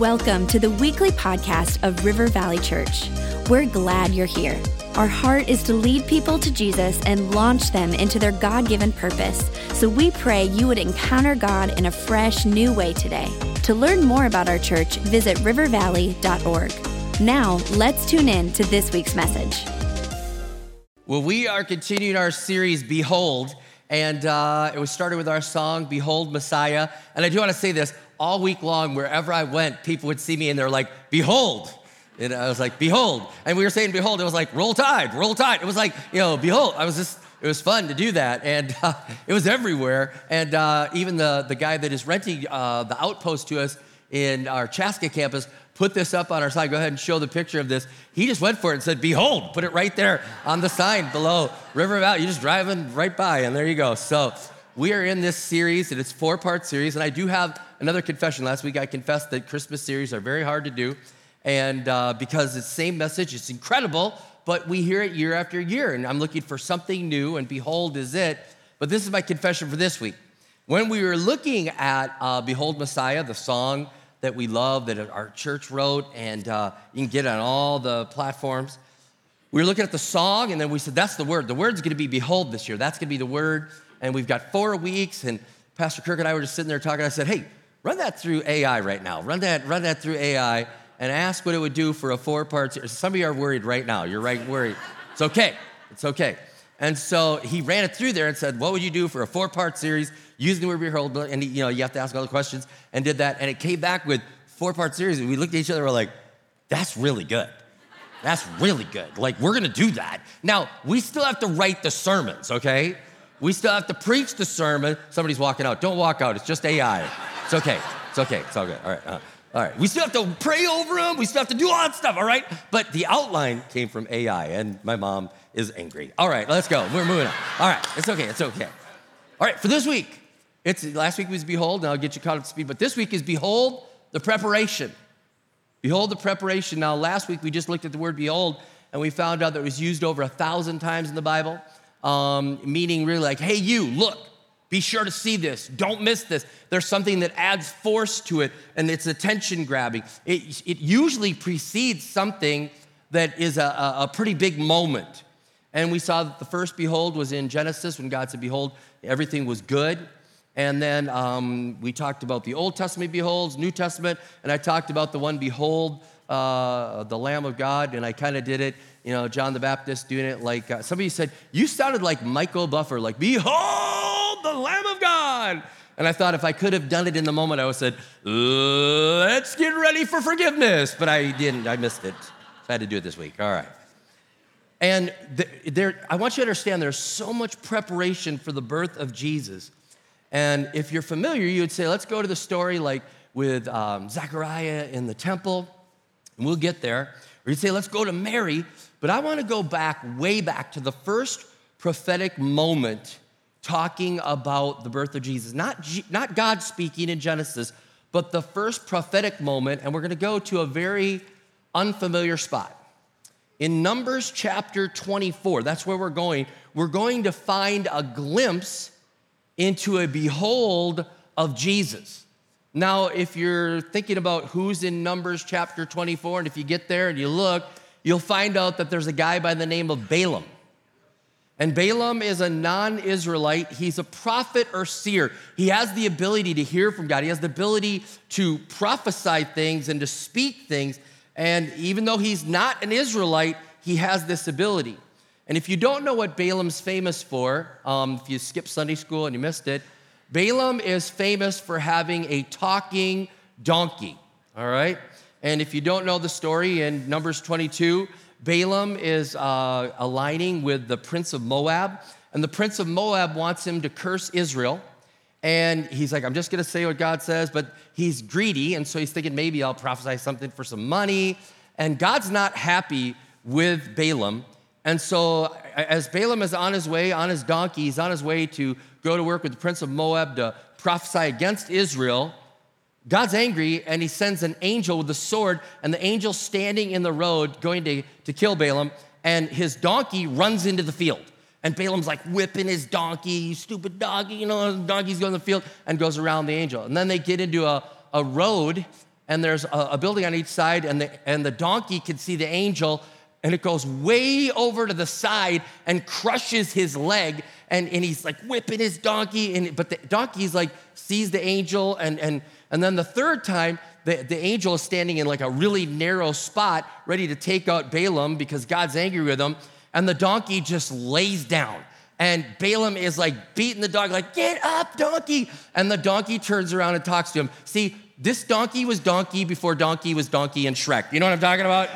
Welcome to the weekly podcast of River Valley Church. We're glad you're here. Our heart is to lead people to Jesus and launch them into their God given purpose. So we pray you would encounter God in a fresh, new way today. To learn more about our church, visit rivervalley.org. Now, let's tune in to this week's message. Well, we are continuing our series, Behold, and uh, it was started with our song, Behold Messiah. And I do want to say this all week long, wherever I went, people would see me and they're like, Behold. And I was like, Behold. And we were saying, Behold. It was like, Roll Tide, Roll Tide. It was like, you know, Behold. I was just, it was fun to do that. And uh, it was everywhere. And uh, even the, the guy that is renting uh, the outpost to us in our Chaska campus put this up on our sign. Go ahead and show the picture of this. He just went for it and said, Behold, put it right there on the sign below River Valley. You're just driving right by, and there you go. So we are in this series, and it's four part series. And I do have another confession. Last week I confessed that Christmas series are very hard to do. And uh, because it's the same message, it's incredible, but we hear it year after year. And I'm looking for something new, and behold is it. But this is my confession for this week. When we were looking at uh, Behold Messiah, the song that we love that our church wrote, and uh, you can get on all the platforms. We were looking at the song, and then we said, That's the word. The word's gonna be behold this year. That's gonna be the word. And we've got four weeks, and Pastor Kirk and I were just sitting there talking. I said, Hey, run that through AI right now. Run that, run that through AI and ask what it would do for a four part series. Some of you are worried right now. You're right, worried. It's okay. It's okay. And so he ran it through there and said, What would you do for a four part series using the word behold? And he, you know, you have to ask all the questions and did that. And it came back with four part series. And we looked at each other we're like, That's really good. That's really good. Like, we're gonna do that. Now, we still have to write the sermons, okay? We still have to preach the sermon. Somebody's walking out. Don't walk out. It's just AI. It's okay. It's okay. It's all good. All right. Uh, all right. We still have to pray over them. We still have to do all that stuff. All right. But the outline came from AI, and my mom is angry. All right. Let's go. We're moving on. All right. It's okay. It's okay. All right. For this week, it's last week was Behold, and I'll get you caught up to speed. But this week is Behold the preparation. Behold the preparation. Now, last week we just looked at the word behold, and we found out that it was used over a thousand times in the Bible, um, meaning really like, hey, you, look, be sure to see this. Don't miss this. There's something that adds force to it, and it's attention grabbing. It, it usually precedes something that is a, a pretty big moment. And we saw that the first behold was in Genesis when God said, Behold, everything was good. And then um, we talked about the Old Testament beholds, New Testament, and I talked about the one behold, uh, the Lamb of God, and I kind of did it, you know, John the Baptist doing it like uh, somebody said, You sounded like Michael Buffer, like, Behold the Lamb of God. And I thought if I could have done it in the moment, I would have said, Let's get ready for forgiveness. But I didn't, I missed it. So I had to do it this week. All right. And there, I want you to understand there's so much preparation for the birth of Jesus. And if you're familiar, you would say, let's go to the story like with um, Zechariah in the temple, and we'll get there. Or you'd say, let's go to Mary. But I want to go back, way back to the first prophetic moment talking about the birth of Jesus. Not, G- not God speaking in Genesis, but the first prophetic moment. And we're going to go to a very unfamiliar spot. In Numbers chapter 24, that's where we're going, we're going to find a glimpse into a behold of Jesus. Now, if you're thinking about who's in Numbers chapter 24, and if you get there and you look, you'll find out that there's a guy by the name of Balaam. And Balaam is a non Israelite. He's a prophet or seer. He has the ability to hear from God, he has the ability to prophesy things and to speak things. And even though he's not an Israelite, he has this ability. And if you don't know what Balaam's famous for, um, if you skipped Sunday school and you missed it, Balaam is famous for having a talking donkey, all right? And if you don't know the story in Numbers 22, Balaam is uh, aligning with the prince of Moab, and the prince of Moab wants him to curse Israel. And he's like, I'm just gonna say what God says, but he's greedy, and so he's thinking maybe I'll prophesy something for some money. And God's not happy with Balaam. And so, as Balaam is on his way, on his donkey, he's on his way to go to work with the prince of Moab to prophesy against Israel. God's angry and he sends an angel with a sword, and the angel standing in the road going to, to kill Balaam, and his donkey runs into the field. And Balaam's like whipping his donkey, you stupid donkey, you know, donkey's going in the field and goes around the angel. And then they get into a, a road and there's a, a building on each side, and the, and the donkey can see the angel, and it goes way over to the side and crushes his leg. And, and he's like whipping his donkey, and, but the donkey's like sees the angel. And, and, and then the third time, the, the angel is standing in like a really narrow spot, ready to take out Balaam because God's angry with him. And the donkey just lays down. And Balaam is like beating the dog, like, get up, donkey. And the donkey turns around and talks to him. See, this donkey was donkey before donkey was donkey and Shrek. You know what I'm talking about?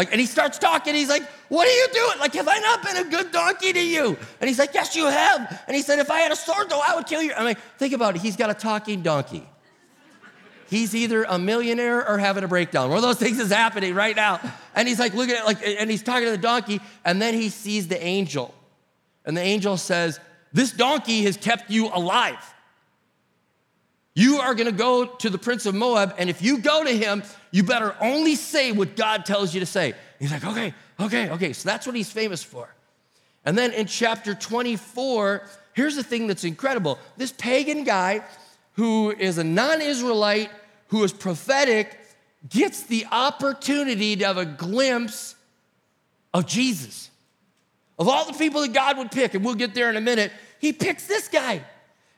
Like, and he starts talking. He's like, What are you doing? Like, have I not been a good donkey to you? And he's like, Yes, you have. And he said, If I had a sword, though, I would kill you. I'm like, Think about it. He's got a talking donkey. He's either a millionaire or having a breakdown. One of those things is happening right now. And he's like, looking at it. like, and he's talking to the donkey, and then he sees the angel. And the angel says, This donkey has kept you alive. You are gonna go to the prince of Moab, and if you go to him, you better only say what God tells you to say. He's like, okay, okay, okay. So that's what he's famous for. And then in chapter 24, here's the thing that's incredible this pagan guy who is a non Israelite, who is prophetic, gets the opportunity to have a glimpse of Jesus. Of all the people that God would pick, and we'll get there in a minute, he picks this guy.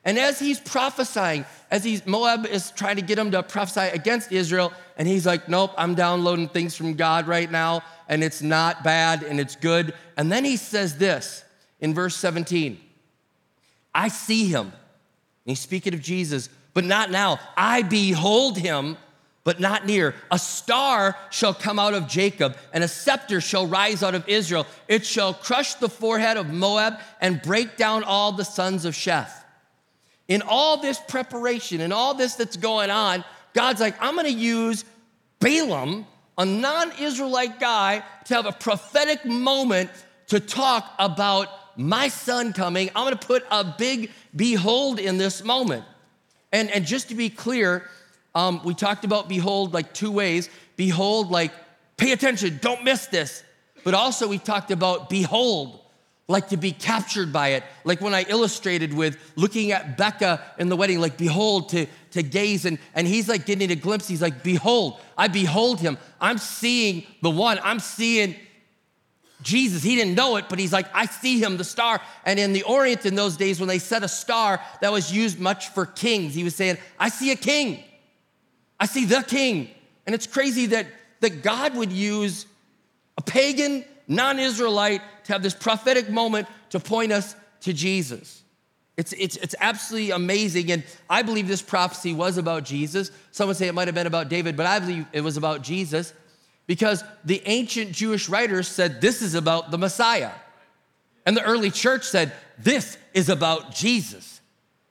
And as he's prophesying, as he's Moab is trying to get him to prophesy against Israel, and he's like, Nope, I'm downloading things from God right now, and it's not bad and it's good. And then he says this in verse 17 I see him. And he's speaking of Jesus, but not now. I behold him, but not near. A star shall come out of Jacob, and a scepter shall rise out of Israel. It shall crush the forehead of Moab and break down all the sons of Sheth in all this preparation and all this that's going on, God's like, I'm gonna use Balaam, a non Israelite guy, to have a prophetic moment to talk about my son coming. I'm gonna put a big behold in this moment. And, and just to be clear, um, we talked about behold like two ways. Behold, like, pay attention, don't miss this. But also, we talked about behold, like to be captured by it. Like when I illustrated with looking at Becca in the wedding, like behold, to, to gaze. And, and he's like getting a glimpse. He's like, behold, I behold him. I'm seeing the one. I'm seeing Jesus. He didn't know it, but he's like, I see him, the star. And in the Orient in those days, when they set a star, that was used much for kings. He was saying, I see a king. I see the king. And it's crazy that, that God would use a pagan non Israelite, to have this prophetic moment to point us to Jesus. It's, it's, it's absolutely amazing. And I believe this prophecy was about Jesus. Some would say it might have been about David, but I believe it was about Jesus because the ancient Jewish writers said this is about the Messiah. And the early church said this is about Jesus.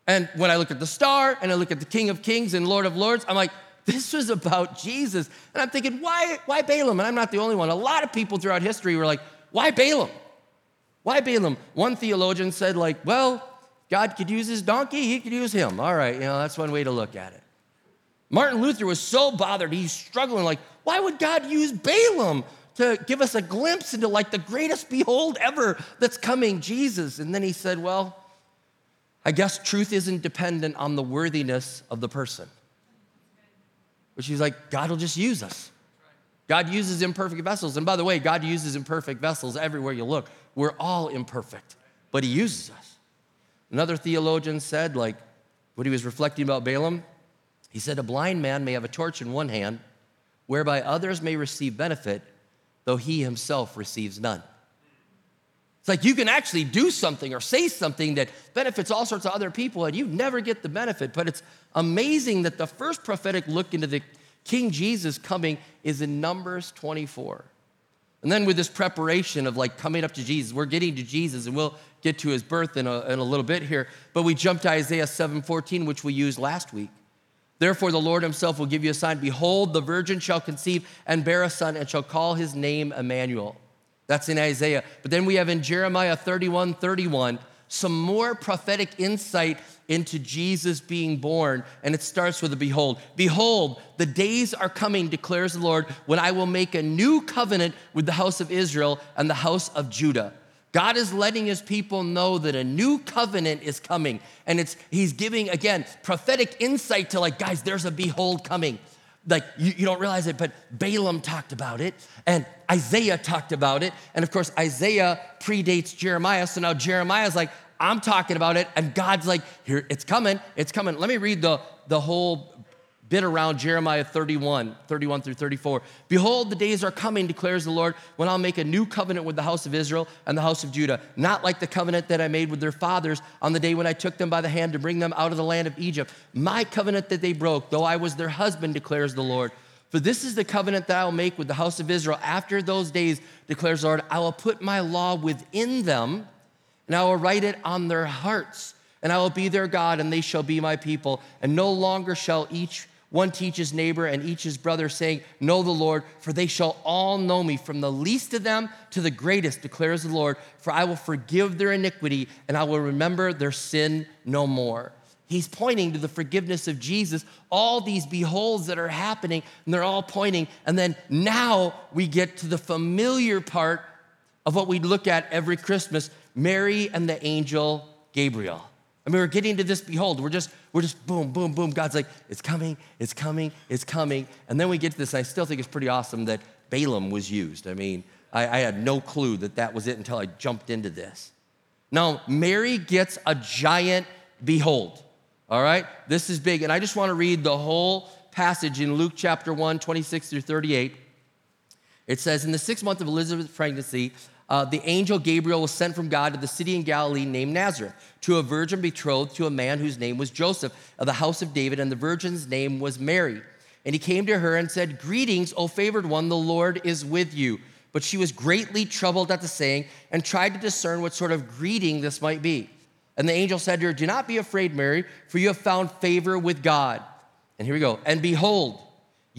And when I look at the star and I look at the King of Kings and Lord of Lords, I'm like, this was about Jesus. And I'm thinking, why, why Balaam? And I'm not the only one. A lot of people throughout history were like, why Balaam? Why Balaam? One theologian said, like, well, God could use his donkey, he could use him. All right, you know, that's one way to look at it. Martin Luther was so bothered, he's struggling, like, why would God use Balaam to give us a glimpse into like the greatest behold ever that's coming, Jesus? And then he said, well, I guess truth isn't dependent on the worthiness of the person. But she's like, God will just use us. God uses imperfect vessels. And by the way, God uses imperfect vessels everywhere you look. We're all imperfect, but He uses us. Another theologian said, like, what he was reflecting about Balaam, he said, A blind man may have a torch in one hand, whereby others may receive benefit, though he himself receives none. It's like you can actually do something or say something that benefits all sorts of other people, and you never get the benefit. But it's amazing that the first prophetic look into the King Jesus coming is in Numbers 24. And then with this preparation of like coming up to Jesus, we're getting to Jesus and we'll get to his birth in a, in a little bit here. But we jump to Isaiah 7:14, which we used last week. Therefore, the Lord himself will give you a sign. Behold, the virgin shall conceive and bear a son and shall call his name Emmanuel. That's in Isaiah. But then we have in Jeremiah 31 31 some more prophetic insight into Jesus being born. And it starts with a behold. Behold, the days are coming, declares the Lord, when I will make a new covenant with the house of Israel and the house of Judah. God is letting his people know that a new covenant is coming. And it's he's giving again prophetic insight to like, guys, there's a behold coming. Like you, you, don't realize it, but Balaam talked about it, and Isaiah talked about it. And of course, Isaiah predates Jeremiah. So now Jeremiah's like, I'm talking about it, and God's like, here, it's coming, it's coming. Let me read the, the whole bit around Jeremiah 31, 31 through 34. Behold, the days are coming, declares the Lord, when I'll make a new covenant with the house of Israel and the house of Judah, not like the covenant that I made with their fathers on the day when I took them by the hand to bring them out of the land of Egypt. My covenant that they broke, though I was their husband, declares the Lord. For this is the covenant that I will make with the house of Israel after those days, declares the Lord. I will put my law within them, and I will write it on their hearts. And I will be their God, and they shall be my people. And no longer shall each one teach his neighbor and each his brother, saying, Know the Lord, for they shall all know me, from the least of them to the greatest, declares the Lord. For I will forgive their iniquity, and I will remember their sin no more. He's pointing to the forgiveness of Jesus, all these beholds that are happening, and they're all pointing. And then now we get to the familiar part of what we look at every Christmas Mary and the angel Gabriel. I mean, we're getting to this behold. We're just, we're just boom, boom, boom. God's like, it's coming, it's coming, it's coming. And then we get to this, and I still think it's pretty awesome that Balaam was used. I mean, I, I had no clue that that was it until I jumped into this. Now, Mary gets a giant behold. All right? This is big. And I just want to read the whole passage in Luke chapter 1, 26 through 38. It says, In the sixth month of Elizabeth's pregnancy, uh, the angel Gabriel was sent from God to the city in Galilee named Nazareth to a virgin betrothed to a man whose name was Joseph of the house of David, and the virgin's name was Mary. And he came to her and said, Greetings, O favored one, the Lord is with you. But she was greatly troubled at the saying and tried to discern what sort of greeting this might be. And the angel said to her, Do not be afraid, Mary, for you have found favor with God. And here we go. And behold,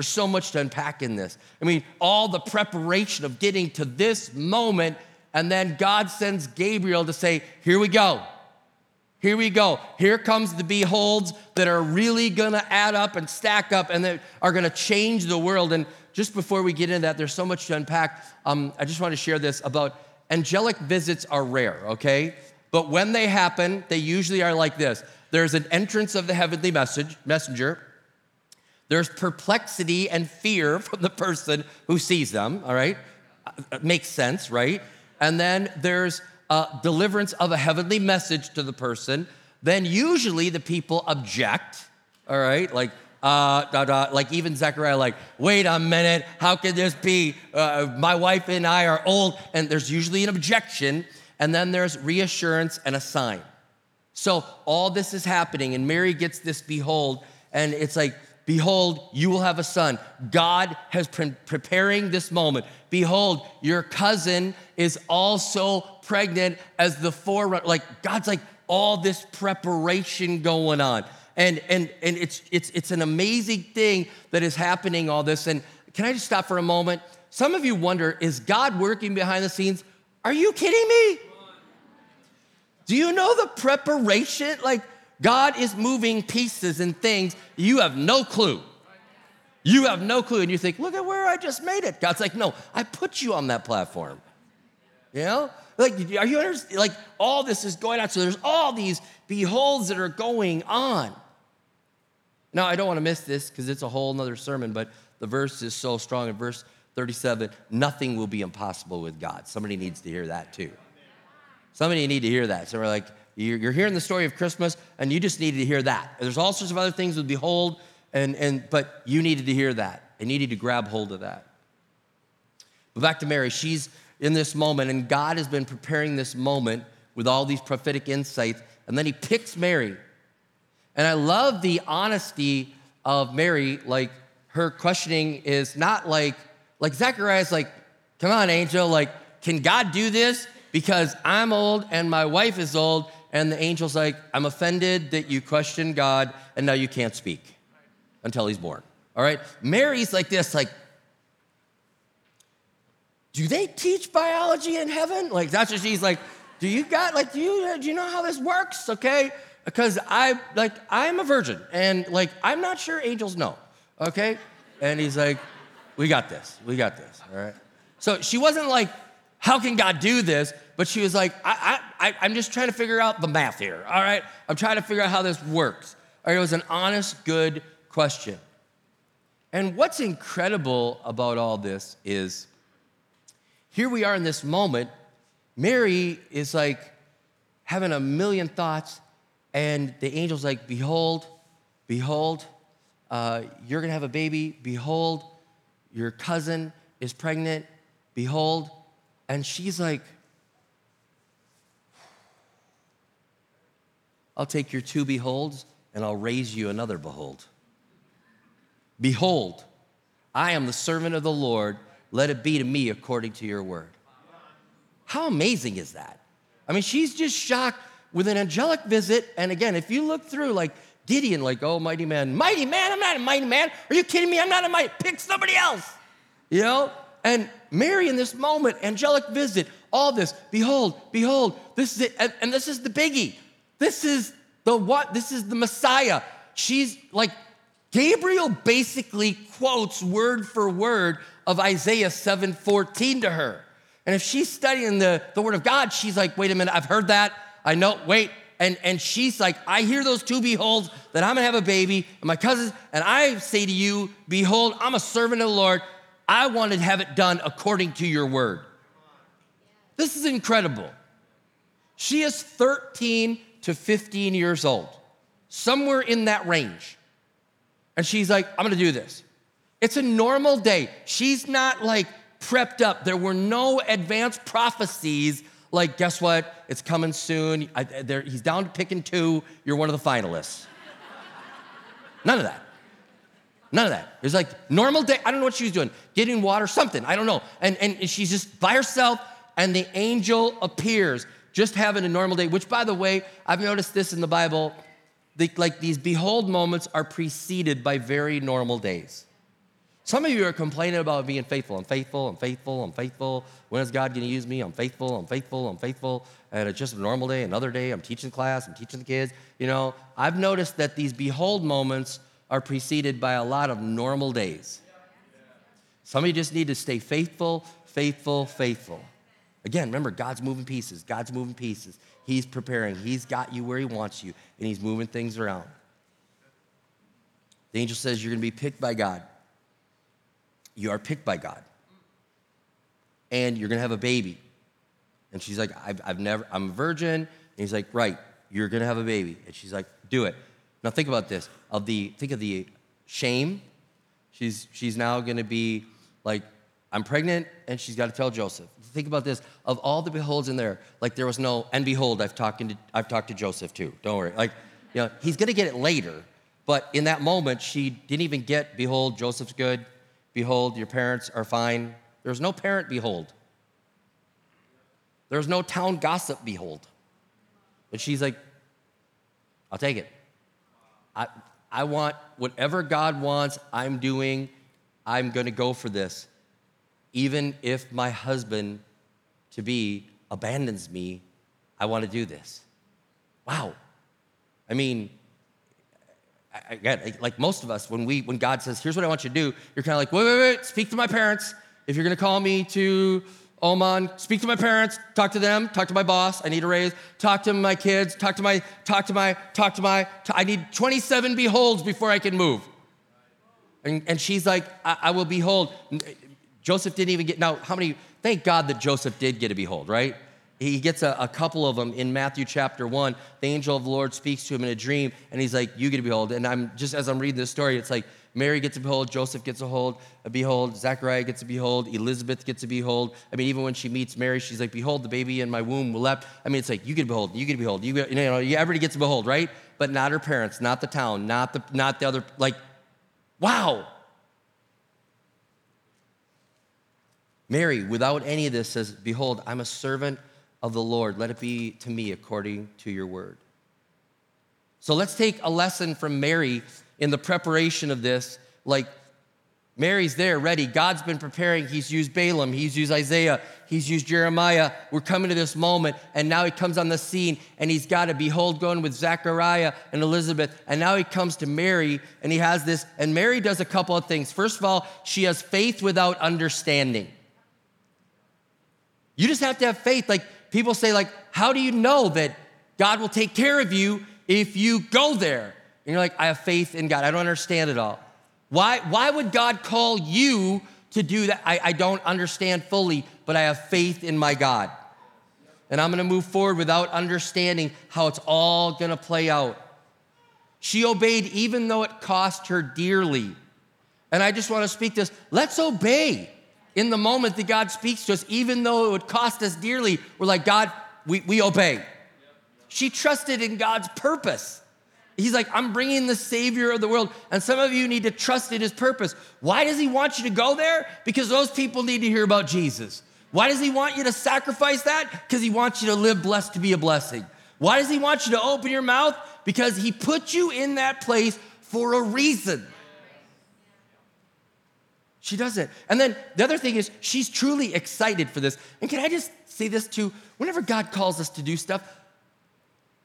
There's so much to unpack in this. I mean, all the preparation of getting to this moment, and then God sends Gabriel to say, Here we go. Here we go. Here comes the beholds that are really gonna add up and stack up and that are gonna change the world. And just before we get into that, there's so much to unpack. Um, I just want to share this about angelic visits are rare, okay? But when they happen, they usually are like this there's an entrance of the heavenly message, messenger there's perplexity and fear from the person who sees them, all right? Uh, makes sense, right? And then there's deliverance of a heavenly message to the person. Then usually the people object, all right? Like, uh, da, da, like even Zechariah, like, wait a minute, how could this be? Uh, my wife and I are old, and there's usually an objection, and then there's reassurance and a sign. So all this is happening, and Mary gets this behold, and it's like, Behold, you will have a son. God has been preparing this moment. Behold, your cousin is also pregnant as the forerunner. Like God's like all this preparation going on. And and and it's it's it's an amazing thing that is happening all this. And can I just stop for a moment? Some of you wonder, is God working behind the scenes? Are you kidding me? Do you know the preparation? Like God is moving pieces and things. You have no clue. You have no clue. And you think, look at where I just made it. God's like, no, I put you on that platform. You know? Like, are you? Like, all this is going on. So there's all these beholds that are going on. Now, I don't want to miss this because it's a whole nother sermon, but the verse is so strong. In verse 37, nothing will be impossible with God. Somebody needs to hear that too. Somebody need to hear that. So we're like, you're hearing the story of Christmas, and you just needed to hear that. There's all sorts of other things with behold, and, and but you needed to hear that, and you need to grab hold of that. But back to Mary, she's in this moment, and God has been preparing this moment with all these prophetic insights, and then He picks Mary. And I love the honesty of Mary, like her questioning is not like, like Zechariah's like, come on, angel, like, can God do this? Because I'm old and my wife is old. And the angel's like, I'm offended that you question God and now you can't speak until he's born. All right? Mary's like this, like, do they teach biology in heaven? Like, that's what she's like, do you got, like, do you, do you know how this works? Okay? Because I, like, I'm a virgin and, like, I'm not sure angels know. Okay? And he's like, we got this. We got this. All right? So she wasn't like, how can God do this? But she was like, I, I, I'm just trying to figure out the math here. All right? I'm trying to figure out how this works. It was an honest, good question. And what's incredible about all this is here we are in this moment. Mary is like having a million thoughts, and the angel's like, Behold, behold, uh, you're gonna have a baby. Behold, your cousin is pregnant. Behold. And she's like, I'll take your two beholds and I'll raise you another behold. Behold, I am the servant of the Lord. Let it be to me according to your word. How amazing is that? I mean, she's just shocked with an angelic visit. And again, if you look through, like Gideon, like, oh, mighty man, mighty man, I'm not a mighty man. Are you kidding me? I'm not a mighty. Pick somebody else, you know? And Mary, in this moment, angelic visit, all this, behold, behold, this is it. And, and this is the biggie. This is the what? This is the Messiah. She's like, Gabriel basically quotes word for word of Isaiah 7:14 to her. And if she's studying the, the word of God, she's like, wait a minute, I've heard that. I know, wait. And, and she's like, I hear those two beholds that I'm gonna have a baby, and my cousins, and I say to you, behold, I'm a servant of the Lord. I want to have it done according to your word. This is incredible. She is 13 to 15 years old, somewhere in that range. And she's like, I'm gonna do this. It's a normal day. She's not like prepped up. There were no advanced prophecies like, guess what? It's coming soon. I, he's down to picking two. You're one of the finalists. None of that. None of that. It was like normal day. I don't know what she was doing, getting water, something. I don't know. And, and she's just by herself, and the angel appears, just having a normal day, which, by the way, I've noticed this in the Bible. The, like these behold moments are preceded by very normal days. Some of you are complaining about being faithful. I'm faithful, I'm faithful, I'm faithful. When is God going to use me? I'm faithful, I'm faithful, I'm faithful. And it's just a normal day, another day. I'm teaching class, I'm teaching the kids. You know, I've noticed that these behold moments are preceded by a lot of normal days. Some of you just need to stay faithful, faithful, faithful. Again, remember, God's moving pieces. God's moving pieces. He's preparing. He's got you where He wants you, and He's moving things around. The angel says you're going to be picked by God. You are picked by God. And you're going to have a baby. And she's like, I've, I've never, I'm a virgin. And he's like, right, you're going to have a baby. And she's like, do it. Now think about this. Of the, think of the shame. She's, she's now to be like, I'm pregnant, and she's got to tell Joseph. Think about this. Of all the beholds in there, like there was no, and behold, I've talked to, I've talked to Joseph too. Don't worry. Like, you know, he's to get it later. But in that moment, she didn't even get, behold, Joseph's good. Behold, your parents are fine. There's no parent, behold. There's no town gossip, behold. But she's like, I'll take it. I, I want whatever God wants, I'm doing. I'm to go for this. Even if my husband to be abandons me, I want to do this. Wow. I mean, again, like most of us, when we when God says, "Here's what I want you to do," you're kind of like, "Wait, wait, wait! Speak to my parents. If you're going to call me to Oman, speak to my parents. Talk to them. Talk to my boss. I need a raise. Talk to my kids. Talk to my. Talk to my. Talk to my. I need 27 beholds before I can move." And, and she's like, I, "I will behold." Joseph didn't even get. Now, how many? Thank God that Joseph did get a behold, right? he gets a, a, couple of them in Matthew chapter one. The angel of the Lord speaks to him in a dream, and he's like, "You get a behold." And I'm just as I'm reading this story, it's like Mary gets a behold, Joseph gets a hold, a behold, Zechariah gets a behold, Elizabeth gets a behold. I mean, even when she meets Mary, she's like, "Behold, the baby in my womb will leapt." I mean, it's like you get a behold, you get a behold, you, get, you know, everybody gets a behold, right? But not her parents, not the town, not the not the other. Like Wow. Mary, without any of this, says, Behold, I'm a servant of the Lord. Let it be to me according to your word. So let's take a lesson from Mary in the preparation of this. Like, Mary's there, ready. God's been preparing. He's used Balaam, he's used Isaiah, he's used Jeremiah. We're coming to this moment, and now he comes on the scene, and he's got a behold going with Zechariah and Elizabeth. And now he comes to Mary, and he has this. And Mary does a couple of things. First of all, she has faith without understanding. You just have to have faith. Like people say, like, how do you know that God will take care of you if you go there? And you're like, I have faith in God. I don't understand it all. Why, why would God call you to do that? I, I don't understand fully, but I have faith in my God. And I'm gonna move forward without understanding how it's all gonna play out. She obeyed even though it cost her dearly. And I just wanna speak this let's obey in the moment that God speaks to us, even though it would cost us dearly. We're like, God, we, we obey. She trusted in God's purpose. He's like, I'm bringing the Savior of the world. And some of you need to trust in His purpose. Why does He want you to go there? Because those people need to hear about Jesus. Why does He want you to sacrifice that? Because He wants you to live blessed to be a blessing. Why does He want you to open your mouth? Because He put you in that place for a reason. She does it. And then the other thing is, she's truly excited for this. And can I just say this too? Whenever God calls us to do stuff,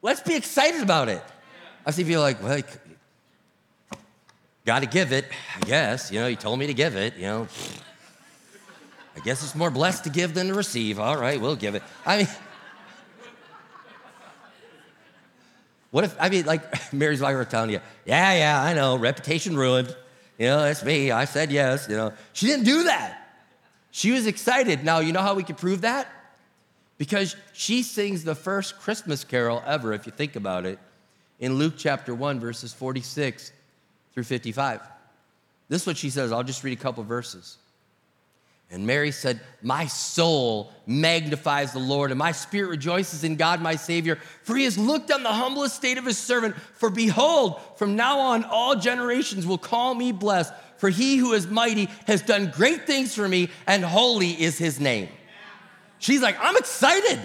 let's be excited about it. I see people like, well, got to give it, I guess. You know, he told me to give it, you know. I guess it's more blessed to give than to receive. All right, we'll give it. I mean, what if, I mean, like Mary's wife was telling you, yeah, yeah, I know, reputation ruined. You know, that's me. I said yes, you know. She didn't do that. She was excited. Now, you know how we can prove that? Because she sings the first Christmas carol ever, if you think about it in Luke chapter 1, verses 46 through 55. This is what she says. I'll just read a couple verses. And Mary said, My soul magnifies the Lord, and my spirit rejoices in God my Savior, for he has looked on the humble estate of his servant. For behold, from now on all generations will call me blessed, for he who is mighty has done great things for me, and holy is his name. She's like, I'm excited.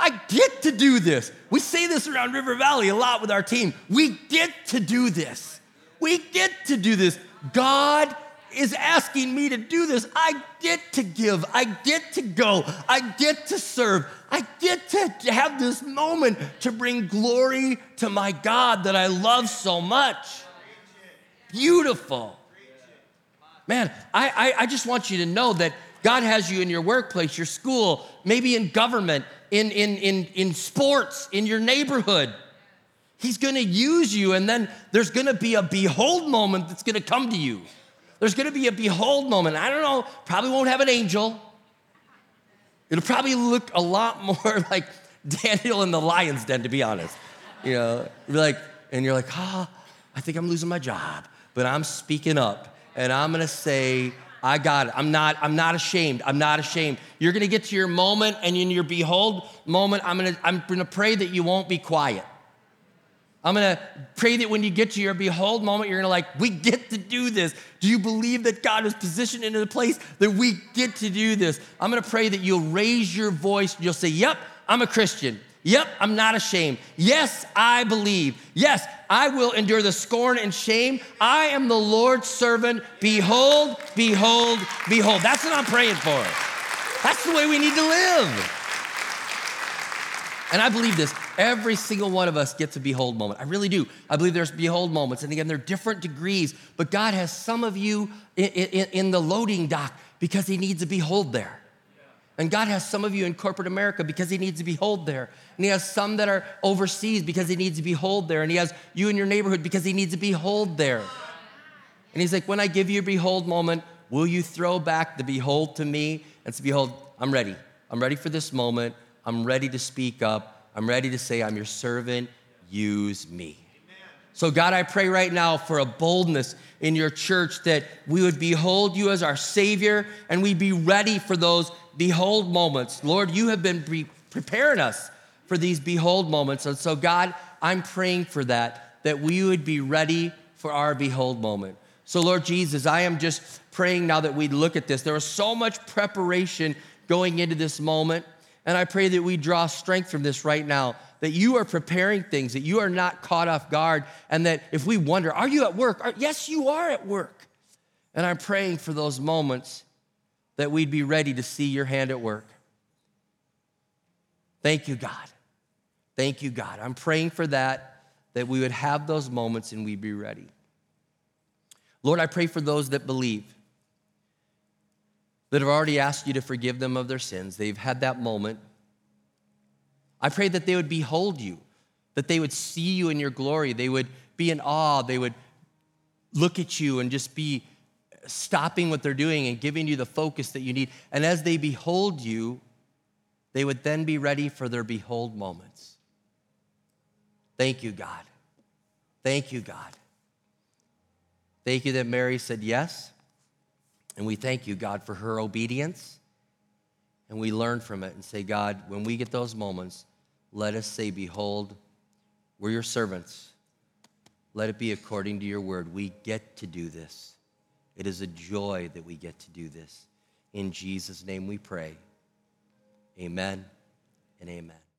I get to do this. We say this around River Valley a lot with our team. We get to do this. We get to do this. God is asking me to do this. I get to give. I get to go. I get to serve. I get to have this moment to bring glory to my God that I love so much. Beautiful. Man, I, I, I just want you to know that God has you in your workplace, your school, maybe in government, in, in, in, in sports, in your neighborhood. He's gonna use you, and then there's gonna be a behold moment that's gonna come to you. There's gonna be a behold moment. I don't know, probably won't have an angel. It'll probably look a lot more like Daniel in the lion's den, to be honest. You know, you're like, and you're like, ah, oh, I think I'm losing my job, but I'm speaking up, and I'm gonna say, I got it. I'm not, I'm not ashamed. I'm not ashamed. You're gonna get to your moment, and in your behold moment, I'm gonna, I'm gonna pray that you won't be quiet. I'm gonna pray that when you get to your behold moment, you're gonna like, we get to do this. Do you believe that God is positioned into the place that we get to do this? I'm gonna pray that you'll raise your voice. You'll say, Yep, I'm a Christian. Yep, I'm not ashamed. Yes, I believe. Yes, I will endure the scorn and shame. I am the Lord's servant. Behold, behold, behold. That's what I'm praying for. That's the way we need to live. And I believe this. Every single one of us gets a behold moment. I really do. I believe there's behold moments. And again, they're different degrees, but God has some of you in, in, in the loading dock because He needs a behold there. And God has some of you in corporate America because He needs to behold there. And He has some that are overseas because He needs to behold there. And He has you in your neighborhood because He needs to behold there. And He's like, when I give you a behold moment, will you throw back the behold to me and say, Behold, I'm ready. I'm ready for this moment. I'm ready to speak up. I'm ready to say, I'm your servant. Use me. So, God, I pray right now for a boldness in your church that we would behold you as our Savior and we'd be ready for those behold moments. Lord, you have been pre- preparing us for these behold moments. And so, God, I'm praying for that, that we would be ready for our behold moment. So, Lord Jesus, I am just praying now that we look at this. There was so much preparation going into this moment. And I pray that we draw strength from this right now, that you are preparing things, that you are not caught off guard, and that if we wonder, are you at work? Are, yes, you are at work. And I'm praying for those moments that we'd be ready to see your hand at work. Thank you, God. Thank you, God. I'm praying for that, that we would have those moments and we'd be ready. Lord, I pray for those that believe, that have already asked you to forgive them of their sins. They've had that moment. I pray that they would behold you, that they would see you in your glory. They would be in awe. They would look at you and just be stopping what they're doing and giving you the focus that you need. And as they behold you, they would then be ready for their behold moments. Thank you, God. Thank you, God. Thank you that Mary said yes. And we thank you, God, for her obedience. And we learn from it and say, God, when we get those moments, let us say, Behold, we're your servants. Let it be according to your word. We get to do this. It is a joy that we get to do this. In Jesus' name we pray. Amen and amen.